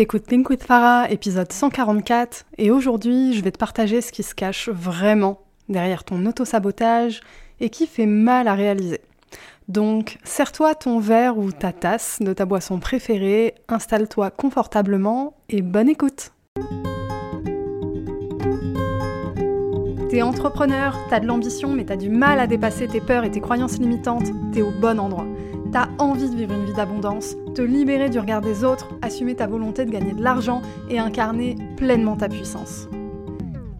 T'écoutes Think with Farah, épisode 144, et aujourd'hui je vais te partager ce qui se cache vraiment derrière ton auto-sabotage et qui fait mal à réaliser. Donc, serre-toi ton verre ou ta tasse de ta boisson préférée, installe-toi confortablement et bonne écoute! T'es entrepreneur, t'as de l'ambition, mais t'as du mal à dépasser tes peurs et tes croyances limitantes, t'es au bon endroit. T'as envie de vivre une vie d'abondance, te libérer du regard des autres, assumer ta volonté de gagner de l'argent et incarner pleinement ta puissance.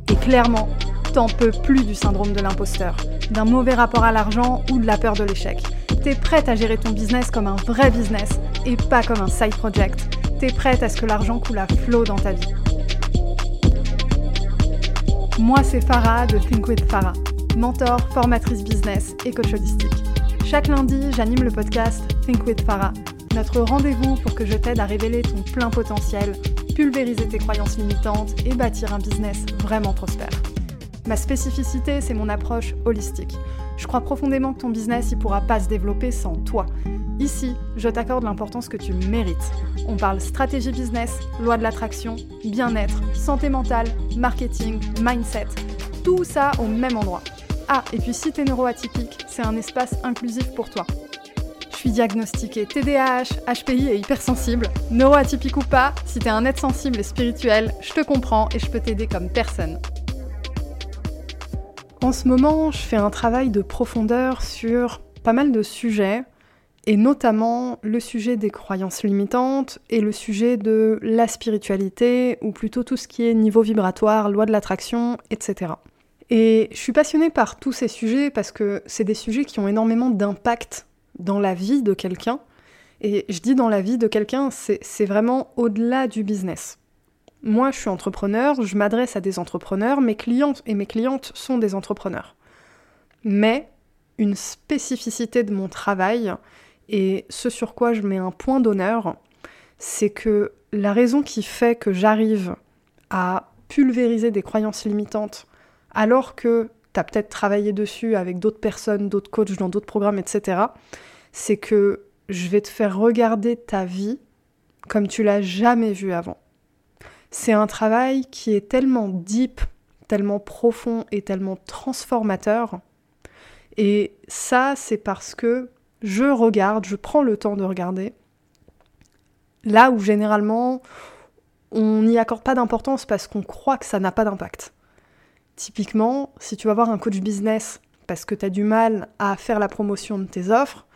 Et clairement, t'en peux plus du syndrome de l'imposteur, d'un mauvais rapport à l'argent ou de la peur de l'échec. T'es prête à gérer ton business comme un vrai business et pas comme un side project. T'es prête à ce que l'argent coule à flot dans ta vie. Moi, c'est Farah de Think with Farah, mentor, formatrice business et coach holistique. Chaque lundi, j'anime le podcast Think with Farah, notre rendez-vous pour que je t'aide à révéler ton plein potentiel, pulvériser tes croyances limitantes et bâtir un business vraiment prospère. Ma spécificité, c'est mon approche holistique. Je crois profondément que ton business ne pourra pas se développer sans toi. Ici, je t'accorde l'importance que tu mérites. On parle stratégie business, loi de l'attraction, bien-être, santé mentale, marketing, mindset. Tout ça au même endroit. Ah, et puis si t'es neuroatypique, c'est un espace inclusif pour toi. Je suis diagnostiquée TDAH, HPI et hypersensible. Neuroatypique ou pas, si t'es un être sensible et spirituel, je te comprends et je peux t'aider comme personne. En ce moment, je fais un travail de profondeur sur pas mal de sujets, et notamment le sujet des croyances limitantes et le sujet de la spiritualité, ou plutôt tout ce qui est niveau vibratoire, loi de l'attraction, etc. Et je suis passionnée par tous ces sujets parce que c'est des sujets qui ont énormément d'impact dans la vie de quelqu'un. Et je dis dans la vie de quelqu'un, c'est vraiment au-delà du business. Moi, je suis entrepreneur, je m'adresse à des entrepreneurs, mes clientes et mes clientes sont des entrepreneurs. Mais une spécificité de mon travail, et ce sur quoi je mets un point d'honneur, c'est que la raison qui fait que j'arrive à pulvériser des croyances limitantes, alors que tu as peut-être travaillé dessus avec d'autres personnes, d'autres coachs dans d'autres programmes, etc., c'est que je vais te faire regarder ta vie comme tu l'as jamais vu avant. C'est un travail qui est tellement deep, tellement profond et tellement transformateur. Et ça, c'est parce que je regarde, je prends le temps de regarder. Là où généralement, on n'y accorde pas d'importance parce qu'on croit que ça n'a pas d'impact. Typiquement, si tu vas voir un coach business parce que tu as du mal à faire la promotion de tes offres,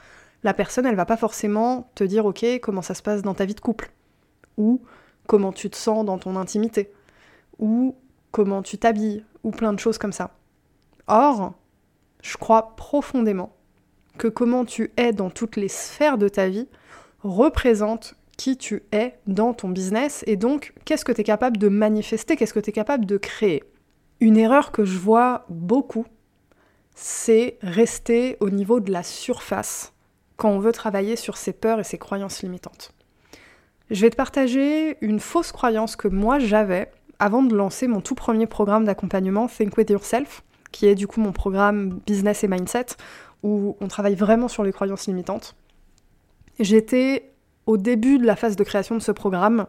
la personne, elle va pas forcément te dire, OK, comment ça se passe dans ta vie de couple? Ou comment tu te sens dans ton intimité, ou comment tu t'habilles, ou plein de choses comme ça. Or, je crois profondément que comment tu es dans toutes les sphères de ta vie représente qui tu es dans ton business et donc qu'est-ce que tu es capable de manifester, qu'est-ce que tu es capable de créer? Une erreur que je vois beaucoup, c'est rester au niveau de la surface quand on veut travailler sur ses peurs et ses croyances limitantes. Je vais te partager une fausse croyance que moi j'avais avant de lancer mon tout premier programme d'accompagnement Think With Yourself, qui est du coup mon programme Business et Mindset, où on travaille vraiment sur les croyances limitantes. J'étais au début de la phase de création de ce programme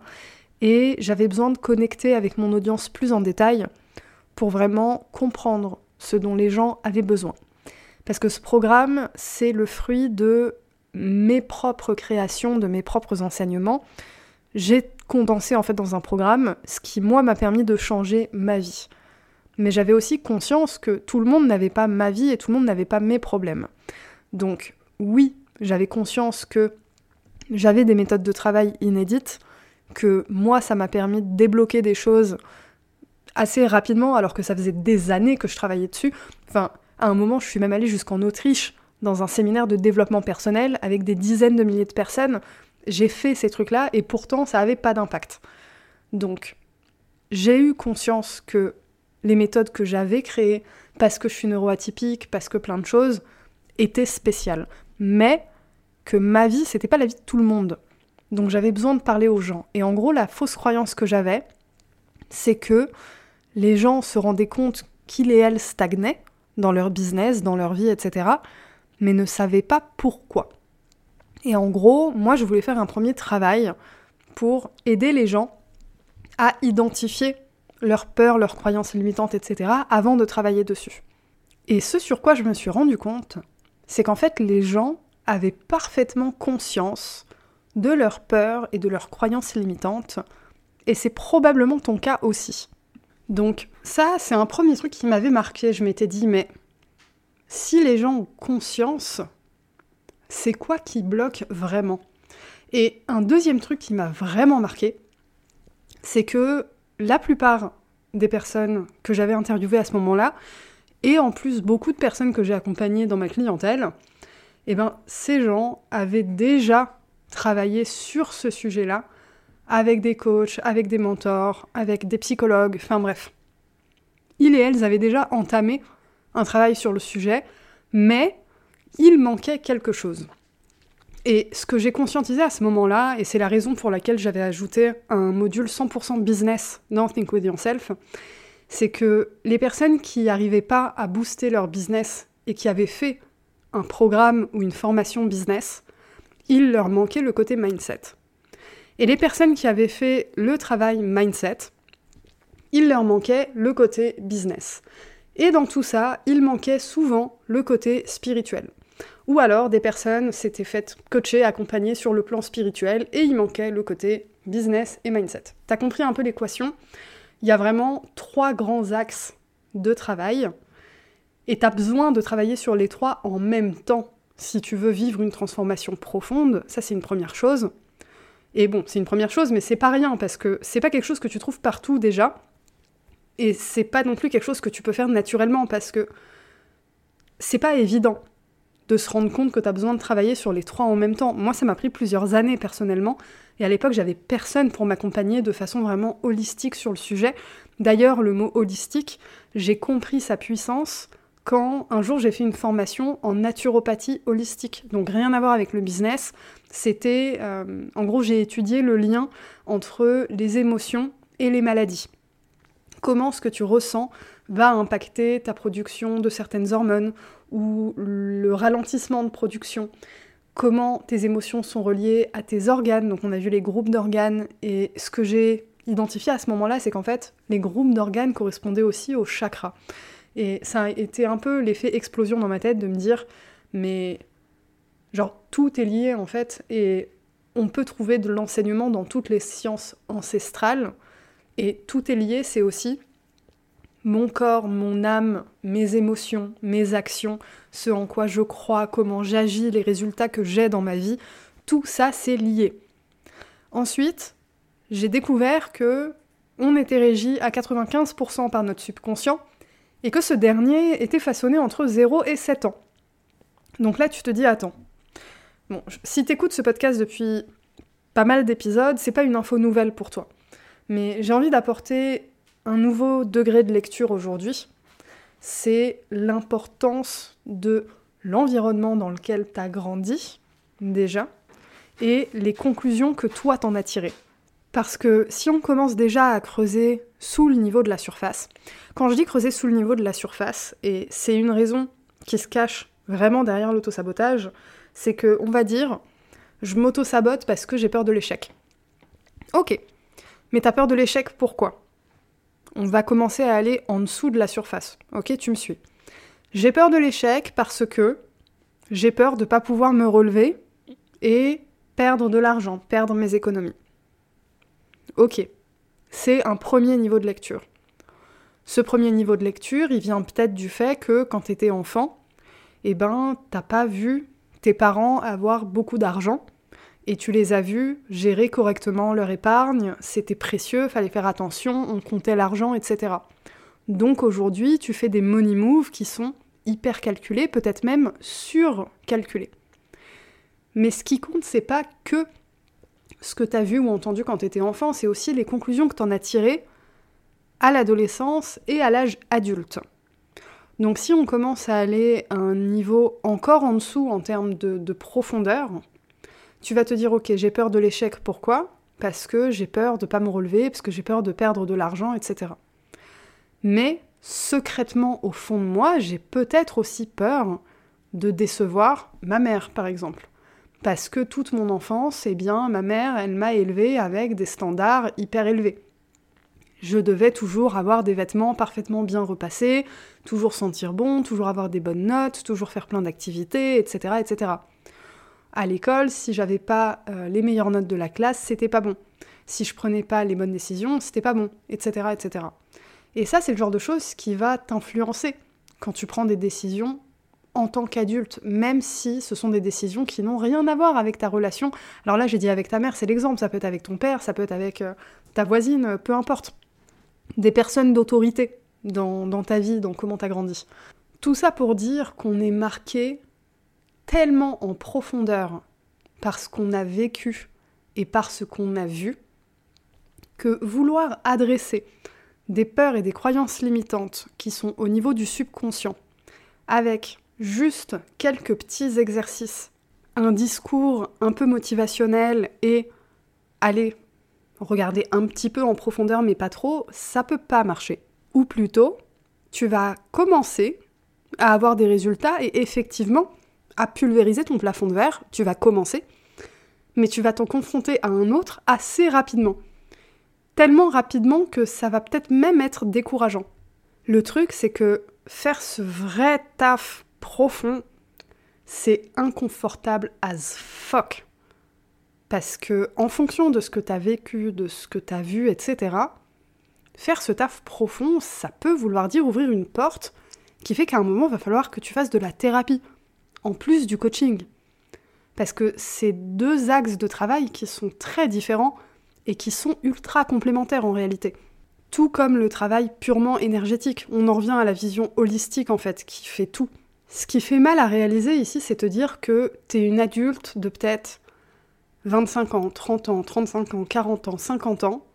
et j'avais besoin de connecter avec mon audience plus en détail pour vraiment comprendre ce dont les gens avaient besoin. Parce que ce programme, c'est le fruit de mes propres créations, de mes propres enseignements, j'ai condensé en fait dans un programme ce qui moi m'a permis de changer ma vie. Mais j'avais aussi conscience que tout le monde n'avait pas ma vie et tout le monde n'avait pas mes problèmes. Donc oui, j'avais conscience que j'avais des méthodes de travail inédites, que moi ça m'a permis de débloquer des choses assez rapidement alors que ça faisait des années que je travaillais dessus. Enfin, à un moment, je suis même allée jusqu'en Autriche dans un séminaire de développement personnel avec des dizaines de milliers de personnes. J'ai fait ces trucs-là et pourtant ça n'avait pas d'impact. Donc j'ai eu conscience que les méthodes que j'avais créées, parce que je suis neuroatypique, parce que plein de choses, étaient spéciales. Mais que ma vie, c'était pas la vie de tout le monde. Donc j'avais besoin de parler aux gens. Et en gros, la fausse croyance que j'avais, c'est que les gens se rendaient compte qu'ils et elles stagnaient dans leur business, dans leur vie, etc mais ne savait pas pourquoi. Et en gros, moi, je voulais faire un premier travail pour aider les gens à identifier leurs peurs, leurs croyances limitantes, etc., avant de travailler dessus. Et ce sur quoi je me suis rendu compte, c'est qu'en fait, les gens avaient parfaitement conscience de leurs peurs et de leurs croyances limitantes, et c'est probablement ton cas aussi. Donc ça, c'est un premier truc qui m'avait marqué. Je m'étais dit, mais si les gens ont conscience, c'est quoi qui bloque vraiment? Et un deuxième truc qui m'a vraiment marqué, c'est que la plupart des personnes que j'avais interviewées à ce moment-là, et en plus beaucoup de personnes que j'ai accompagnées dans ma clientèle, eh ben, ces gens avaient déjà travaillé sur ce sujet-là avec des coachs, avec des mentors, avec des psychologues, enfin bref. Ils et elles avaient déjà entamé un travail sur le sujet, mais il manquait quelque chose. Et ce que j'ai conscientisé à ce moment-là, et c'est la raison pour laquelle j'avais ajouté un module 100% business dans Think With Yourself, c'est que les personnes qui n'arrivaient pas à booster leur business et qui avaient fait un programme ou une formation business, il leur manquait le côté mindset. Et les personnes qui avaient fait le travail mindset, il leur manquait le côté business. Et dans tout ça, il manquait souvent le côté spirituel. Ou alors des personnes s'étaient faites coacher, accompagner sur le plan spirituel et il manquait le côté business et mindset. T'as compris un peu l'équation? Il y a vraiment trois grands axes de travail et t'as besoin de travailler sur les trois en même temps si tu veux vivre une transformation profonde. Ça, c'est une première chose. Et bon, c'est une première chose, mais c'est pas rien parce que c'est pas quelque chose que tu trouves partout déjà. Et c'est pas non plus quelque chose que tu peux faire naturellement parce que c'est pas évident de se rendre compte que tu as besoin de travailler sur les trois en même temps. Moi, ça m'a pris plusieurs années personnellement, et à l'époque, j'avais personne pour m'accompagner de façon vraiment holistique sur le sujet. D'ailleurs, le mot holistique, j'ai compris sa puissance quand un jour j'ai fait une formation en naturopathie holistique, donc rien à voir avec le business. C'était, euh, en gros, j'ai étudié le lien entre les émotions et les maladies. Comment ce que tu ressens va impacter ta production de certaines hormones ou le ralentissement de production, comment tes émotions sont reliées à tes organes. Donc on a vu les groupes d'organes et ce que j'ai identifié à ce moment-là, c'est qu'en fait, les groupes d'organes correspondaient aussi aux chakras. Et ça a été un peu l'effet explosion dans ma tête de me dire, mais genre tout est lié en fait, et on peut trouver de l'enseignement dans toutes les sciences ancestrales, et tout est lié, c'est aussi mon corps, mon âme, mes émotions, mes actions, ce en quoi je crois, comment j'agis, les résultats que j'ai dans ma vie, tout ça c'est lié. Ensuite, j'ai découvert que on était régi à 95% par notre subconscient et que ce dernier était façonné entre 0 et 7 ans. Donc là, tu te dis attends. Bon, si t'écoutes ce podcast depuis pas mal d'épisodes, c'est pas une info nouvelle pour toi. Mais j'ai envie d'apporter un nouveau degré de lecture aujourd'hui, c'est l'importance de l'environnement dans lequel tu as grandi, déjà, et les conclusions que toi t'en as tirées. Parce que si on commence déjà à creuser sous le niveau de la surface, quand je dis creuser sous le niveau de la surface, et c'est une raison qui se cache vraiment derrière l'autosabotage, c'est que on va dire je m'auto-sabote parce que j'ai peur de l'échec. Ok, mais t'as peur de l'échec pourquoi? On va commencer à aller en dessous de la surface. Ok, tu me suis. J'ai peur de l'échec parce que j'ai peur de ne pas pouvoir me relever et perdre de l'argent, perdre mes économies. Ok, c'est un premier niveau de lecture. Ce premier niveau de lecture, il vient peut-être du fait que quand tu étais enfant, eh ben, t'as pas vu tes parents avoir beaucoup d'argent et tu les as vus gérer correctement leur épargne, c'était précieux, fallait faire attention, on comptait l'argent, etc. Donc aujourd'hui, tu fais des money moves qui sont hyper calculés, peut-être même surcalculés. Mais ce qui compte, c'est pas que ce que tu as vu ou entendu quand tu étais enfant, c'est aussi les conclusions que tu en as tirées à l'adolescence et à l'âge adulte. Donc si on commence à aller à un niveau encore en dessous en termes de, de profondeur, tu vas te dire, ok, j'ai peur de l'échec, pourquoi? Parce que j'ai peur de ne pas me relever, parce que j'ai peur de perdre de l'argent, etc. Mais secrètement, au fond de moi, j'ai peut-être aussi peur de décevoir ma mère, par exemple. Parce que toute mon enfance, eh bien, ma mère, elle m'a élevée avec des standards hyper élevés. Je devais toujours avoir des vêtements parfaitement bien repassés, toujours sentir bon, toujours avoir des bonnes notes, toujours faire plein d'activités, etc., etc. À l'école, si j'avais pas euh, les meilleures notes de la classe, c'était pas bon. Si je prenais pas les bonnes décisions, c'était pas bon, etc., etc. Et ça, c'est le genre de choses qui va t'influencer quand tu prends des décisions en tant qu'adulte, même si ce sont des décisions qui n'ont rien à voir avec ta relation. Alors là, j'ai dit avec ta mère, c'est l'exemple, ça peut être avec ton père, ça peut être avec euh, ta voisine, peu importe. Des personnes d'autorité dans, ta vie, dans comment tu as grandi. Tout ça pour dire qu'on est marqué tellement en profondeur par ce qu'on a vécu et par ce qu'on a vu, que vouloir adresser des peurs et des croyances limitantes qui sont au niveau du subconscient, avec juste quelques petits exercices, un discours un peu motivationnel et aller regarder un petit peu en profondeur mais pas trop, ça peut pas marcher. Ou plutôt, tu vas commencer à avoir des résultats et effectivement à pulvériser ton plafond de verre, tu vas commencer, mais tu vas t'en confronter à un autre assez rapidement tellement rapidement que ça va peut-être même être décourageant. Le truc, c'est que faire ce vrai taf profond, c'est inconfortable as fuck. Parce que, en fonction de ce que t'as vécu, de ce que t'as vu, etc., faire ce taf profond, ça peut vouloir dire ouvrir une porte qui fait qu'à un moment, il va falloir que tu fasses de la thérapie, en plus du coaching. Parce que c'est deux axes de travail qui sont très différents et qui sont ultra complémentaires en réalité. Tout comme le travail purement énergétique. On en revient à la vision holistique en fait, qui fait tout. Ce qui fait mal à réaliser ici, c'est te dire que t'es une adulte de peut-être 25 ans, 30 ans, 35 ans, 40 ans, 50 ans,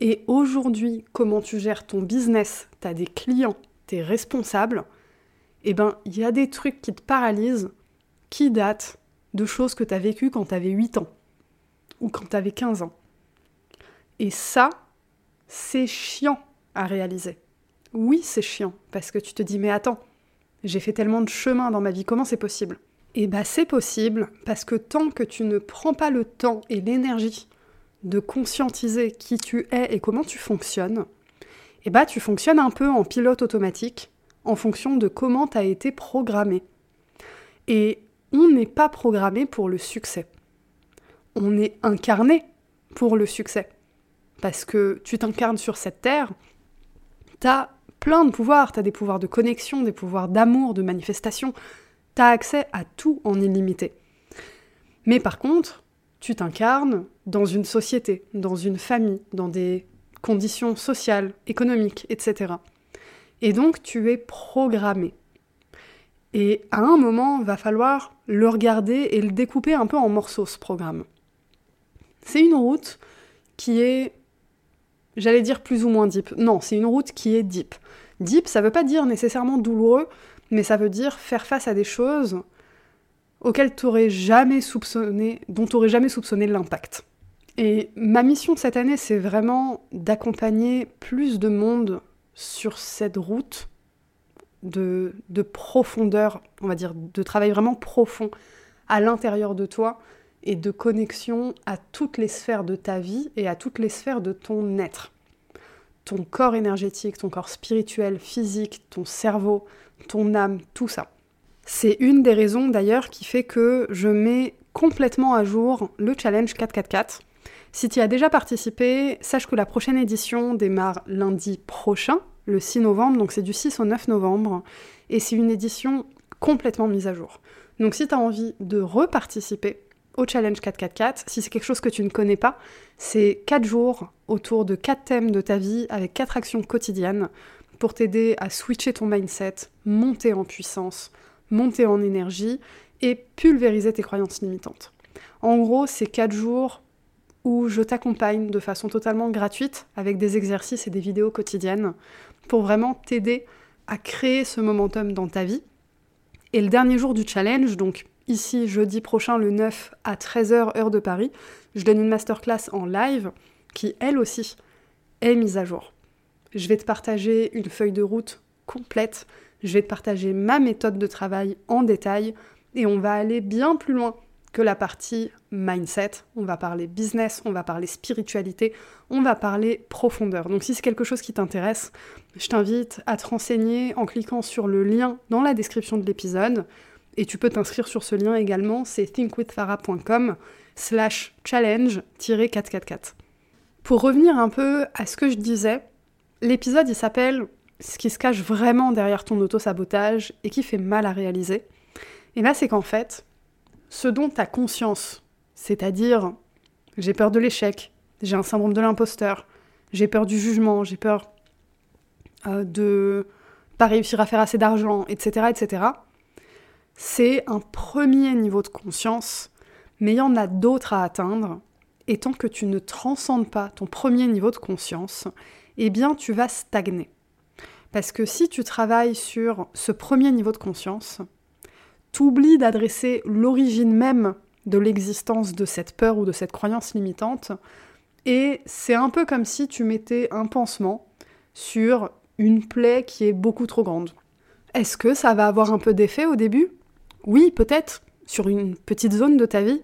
et aujourd'hui, comment tu gères ton business, t'as des clients, t'es responsable, eh ben, il y a des trucs qui te paralysent, qui datent de choses que t'as vécues quand t'avais 8 ans, ou quand t'avais 15 ans. Et ça, c'est chiant à réaliser. Oui, c'est chiant, parce que tu te dis, mais attends, j'ai fait tellement de chemin dans ma vie, comment c'est possible? Eh bien, c'est possible, parce que tant que tu ne prends pas le temps et l'énergie de conscientiser qui tu es et comment tu fonctionnes, eh ben, tu fonctionnes un peu en pilote automatique, en fonction de comment tu as été programmé. Et on n'est pas programmé pour le succès. On est incarné pour le succès parce que tu t'incarnes sur cette terre, t'as plein de pouvoirs, t'as des pouvoirs de connexion, des pouvoirs d'amour, de manifestation, t'as accès à tout en illimité. Mais par contre, tu t'incarnes dans une société, dans une famille, dans des conditions sociales, économiques, etc. Et donc tu es programmé. Et à un moment, va falloir le regarder et le découper un peu en morceaux, ce programme. C'est une route qui est J'allais dire plus ou moins deep. Non, c'est une route qui est deep. Deep, ça veut pas dire nécessairement douloureux, mais ça veut dire faire face à des choses auxquelles t'aurais jamais soupçonné, dont tu jamais soupçonné l'impact. Et ma mission cette année, c'est vraiment d'accompagner plus de monde sur cette route de profondeur, on va dire, de travail vraiment profond à l'intérieur de toi, et de connexion à toutes les sphères de ta vie et à toutes les sphères de ton être. Ton corps énergétique, ton corps spirituel, physique, ton cerveau, ton âme, tout ça. C'est une des raisons d'ailleurs qui fait que je mets complètement à jour le challenge 444. Si tu as déjà participé, sache que la prochaine édition démarre lundi prochain, le 6 novembre, donc c'est du 6 au 9 novembre, et c'est une édition complètement mise à jour. Donc si tu as envie de reparticiper, au Challenge 444. Si c'est quelque chose que tu ne connais pas, c'est 4 jours autour de 4 thèmes de ta vie avec 4 actions quotidiennes pour t'aider à switcher ton mindset, monter en puissance, monter en énergie et pulvériser tes croyances limitantes. En gros, c'est 4 jours où je t'accompagne de façon totalement gratuite avec des exercices et des vidéos quotidiennes pour vraiment t'aider à créer ce momentum dans ta vie. Et le dernier jour du challenge, donc ici jeudi prochain le 9 à 13h heure de Paris, je donne une masterclass en live qui elle aussi est mise à jour. Je vais te partager une feuille de route complète, je vais te partager ma méthode de travail en détail et on va aller bien plus loin que la partie mindset. On va parler business, on va parler spiritualité, on va parler profondeur. Donc si c'est quelque chose qui t'intéresse, je t'invite à te renseigner en cliquant sur le lien dans la description de l'épisode. Et tu peux t'inscrire sur ce lien également, c'est thinkwithfarah.com slash challenge-444. Pour revenir un peu à ce que je disais, l'épisode il s'appelle Ce qui se cache vraiment derrière ton auto-sabotage et qui fait mal à réaliser. Et là c'est qu'en fait, ce dont tu conscience, c'est-à-dire j'ai peur de l'échec, j'ai un syndrome de l'imposteur, j'ai peur du jugement, j'ai peur euh, de pas réussir à faire assez d'argent, etc., etc., c'est un premier niveau de conscience, mais il y en a d'autres à atteindre, et tant que tu ne transcendes pas ton premier niveau de conscience, eh bien tu vas stagner. Parce que si tu travailles sur ce premier niveau de conscience, t'oublies d'adresser l'origine même de l'existence de cette peur ou de cette croyance limitante, et c'est un peu comme si tu mettais un pansement sur une plaie qui est beaucoup trop grande. Est-ce que ça va avoir un peu d'effet au début? Oui, peut-être, sur une petite zone de ta vie.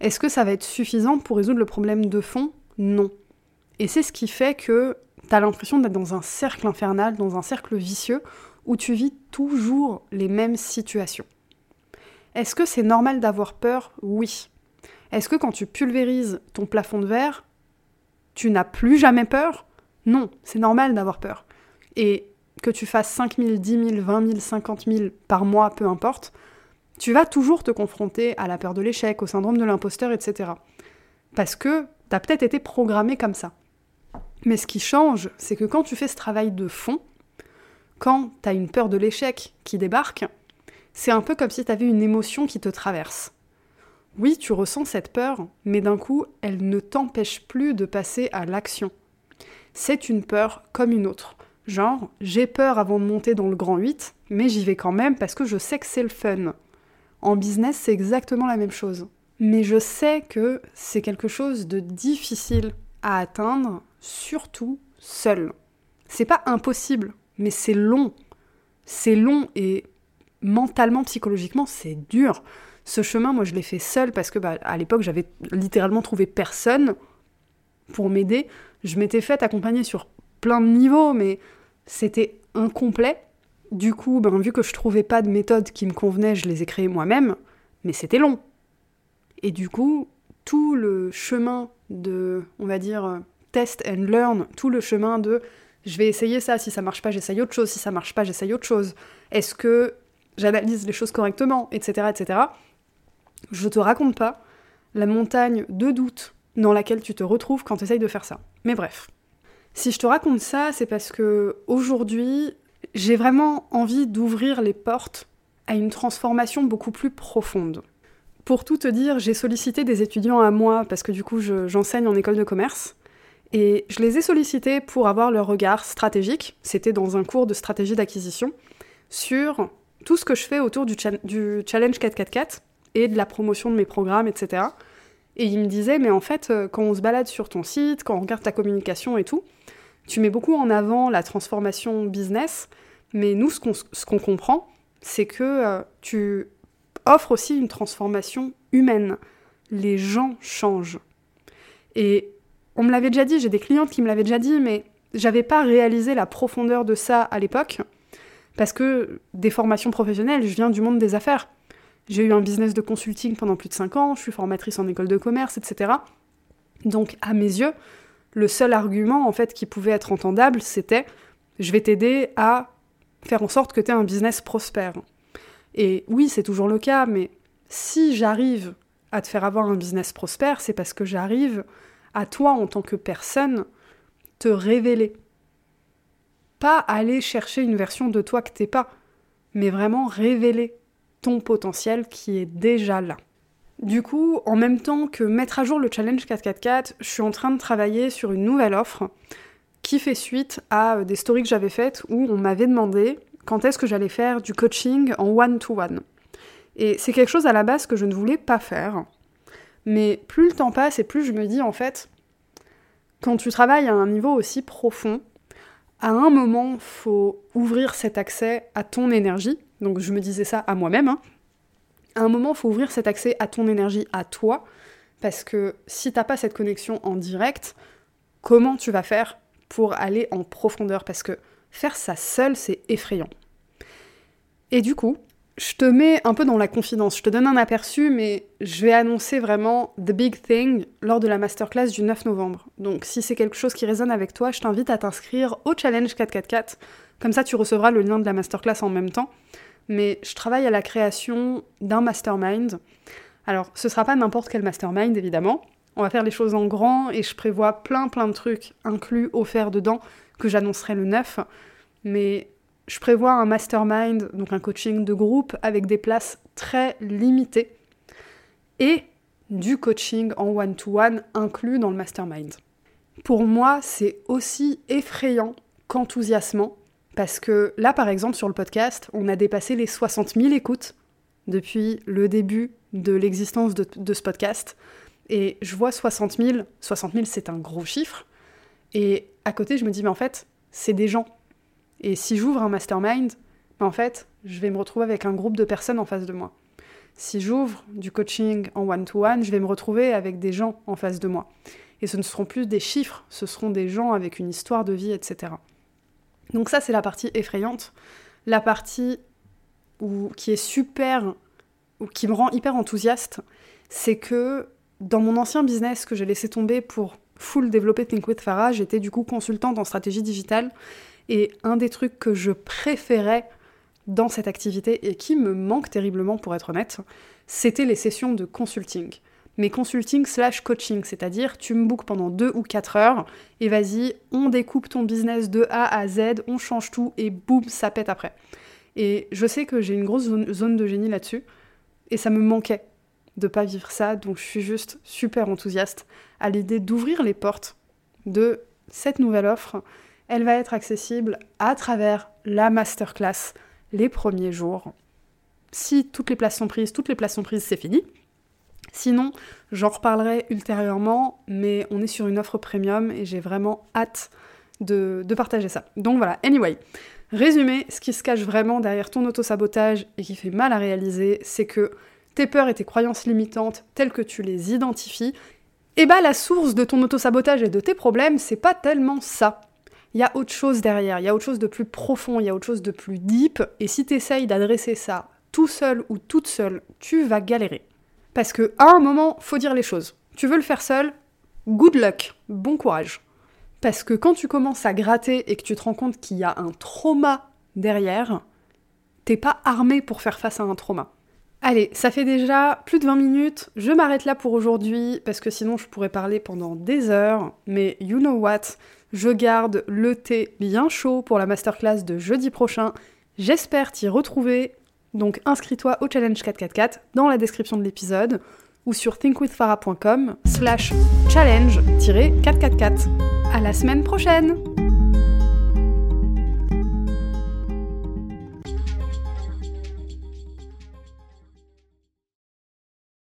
Est-ce que ça va être suffisant pour résoudre le problème de fond? Non. Et c'est ce qui fait que tu as l'impression d'être dans un cercle infernal, dans un cercle vicieux, où tu vis toujours les mêmes situations. Est-ce que c'est normal d'avoir peur? Oui. Est-ce que quand tu pulvérises ton plafond de verre, tu n'as plus jamais peur? Non, c'est normal d'avoir peur. Et que tu fasses 5 000, 10 000, 20 000, 50 000 par mois, peu importe, tu vas toujours te confronter à la peur de l'échec, au syndrome de l'imposteur, etc. Parce que tu as peut-être été programmé comme ça. Mais ce qui change, c'est que quand tu fais ce travail de fond, quand tu as une peur de l'échec qui débarque, c'est un peu comme si tu avais une émotion qui te traverse. Oui, tu ressens cette peur, mais d'un coup, elle ne t'empêche plus de passer à l'action. C'est une peur comme une autre. Genre, j'ai peur avant de monter dans le grand 8, mais j'y vais quand même parce que je sais que c'est le fun. En business, c'est exactement la même chose. Mais je sais que c'est quelque chose de difficile à atteindre, surtout seul. C'est pas impossible, mais c'est long. C'est long et mentalement, psychologiquement, c'est dur. Ce chemin, moi, je l'ai fait seul parce que, bah, à l'époque, j'avais littéralement trouvé personne pour m'aider. Je m'étais faite accompagner sur plein de niveaux, mais c'était incomplet. Du coup, ben, vu que je trouvais pas de méthode qui me convenait, je les ai créées moi-même, mais c'était long. Et du coup, tout le chemin de, on va dire, test and learn, tout le chemin de je vais essayer ça, si ça marche pas, j'essaye autre chose, si ça marche pas, j'essaye autre chose. Est-ce que j'analyse les choses correctement, etc., etc. Je te raconte pas la montagne de doutes dans laquelle tu te retrouves quand tu essayes de faire ça. Mais bref. Si je te raconte ça, c'est parce que aujourd'hui, j'ai vraiment envie d'ouvrir les portes à une transformation beaucoup plus profonde. Pour tout te dire, j'ai sollicité des étudiants à moi parce que du coup j'enseigne en école de commerce et je les ai sollicités pour avoir leur regard stratégique, c'était dans un cours de stratégie d'acquisition, sur tout ce que je fais autour du, du, challenge 444 et de la promotion de mes programmes, etc. Et il me disait, mais en fait, euh, quand on se balade sur ton site, quand on regarde ta communication et tout, tu mets beaucoup en avant la transformation business, mais nous, ce qu'on comprend, c'est que euh, tu offres aussi une transformation humaine. Les gens changent. Et on me l'avait déjà dit, j'ai des clientes qui me l'avaient déjà dit, mais j'avais pas réalisé la profondeur de ça à l'époque. Parce que des formations professionnelles, je viens du monde des affaires. J'ai eu un business de consulting pendant plus de 5 ans, je suis formatrice en école de commerce, etc. Donc, à mes yeux, le seul argument en fait qui pouvait être entendable, c'était je vais t'aider à faire en sorte que tu aies un business prospère. Et oui, c'est toujours le cas, mais si j'arrive à te faire avoir un business prospère, c'est parce que j'arrive à toi en tant que personne te révéler pas aller chercher une version de toi que t'es pas, mais vraiment révéler ton potentiel qui est déjà là. Du coup, en même temps que mettre à jour le challenge 444, je suis en train de travailler sur une nouvelle offre qui fait suite à euh, des stories que j'avais faites où on m'avait demandé quand est-ce que j'allais faire du coaching en one-to-one. -one. Et c'est quelque chose à la base que je ne voulais pas faire. Mais plus le temps passe et plus je me dis en fait, quand tu travailles à un niveau aussi profond, à un moment, faut ouvrir cet accès à ton énergie. Donc je me disais ça à moi-même. Hein. À un moment, il faut ouvrir cet accès à ton énergie, à toi, parce que si t'as pas cette connexion en direct, comment tu vas faire pour aller en profondeur? Parce que faire ça seul, c'est effrayant. Et du coup, je te mets un peu dans la confidence, je te donne un aperçu, mais je vais annoncer vraiment the big thing lors de la masterclass du 9 novembre. Donc si c'est quelque chose qui résonne avec toi, je t'invite à t'inscrire au challenge 444. Comme ça, tu recevras le lien de la masterclass en même temps. Mais je travaille à la création d'un mastermind. Alors, ce sera pas n'importe quel mastermind, évidemment. On va faire les choses en grand et je prévois plein plein de trucs inclus, offerts dedans, que j'annoncerai le 9. Mais je prévois un mastermind, donc un coaching de groupe avec des places très limitées et du coaching en one-to-one inclus dans le mastermind. Pour moi, c'est aussi effrayant qu'enthousiasmant parce que là, par exemple, sur le podcast, on a dépassé les 60 000 écoutes depuis le début de l'existence de, ce podcast. Et je vois 60 000, 60 000 c'est un gros chiffre. Et à côté, je me dis, mais en fait, c'est des gens. Et si j'ouvre un mastermind, en fait, je vais me retrouver avec un groupe de personnes en face de moi. Si j'ouvre du coaching en one-to-one, je vais me retrouver avec des gens en face de moi. Et ce ne seront plus des chiffres, ce seront des gens avec une histoire de vie, etc. Donc ça, c'est la partie effrayante. La partie qui est super, ou qui me rend hyper enthousiaste, c'est que dans mon ancien business que j'ai laissé tomber pour full développer Think with Farah, j'étais du coup consultante en stratégie digitale et un des trucs que je préférais dans cette activité et qui me manque terriblement pour être honnête, c'était les sessions de consulting. Mais consulting slash coaching, c'est-à-dire tu me bookes pendant deux ou quatre heures et vas-y, on découpe ton business de A à Z, on change tout et boum, ça pète après. Et je sais que j'ai une grosse zone de génie là-dessus et ça me manquait de pas vivre ça, donc je suis juste super enthousiaste à l'idée d'ouvrir les portes de cette nouvelle offre elle va être accessible à travers la masterclass les premiers jours. Si toutes les places sont prises, toutes les places sont prises, c'est fini. Sinon, j'en reparlerai ultérieurement, mais on est sur une offre premium et j'ai vraiment hâte de, partager ça. Donc voilà, anyway. Résumé, ce qui se cache vraiment derrière ton auto-sabotage et qui fait mal à réaliser, c'est que tes peurs et tes croyances limitantes, telles que tu les identifies, eh bah la source de ton auto-sabotage et de tes problèmes, c'est pas tellement ça il y a autre chose derrière, il y a autre chose de plus profond, il y a autre chose de plus deep, et si tu essayes d'adresser ça tout seul ou toute seule, tu vas galérer. Parce que à un moment, faut dire les choses. Tu veux le faire seul, good luck, bon courage. Parce que quand tu commences à gratter et que tu te rends compte qu'il y a un trauma derrière, t'es pas armé pour faire face à un trauma. Allez, ça fait déjà plus de 20 minutes, je m'arrête là pour aujourd'hui parce que sinon je pourrais parler pendant des heures, mais you know what, je garde le thé bien chaud pour la masterclass de jeudi prochain. J'espère t'y retrouver. Donc inscris-toi au challenge 444 dans la description de l'épisode ou sur thinkwithfarah.com slash challenge-444. À la semaine prochaine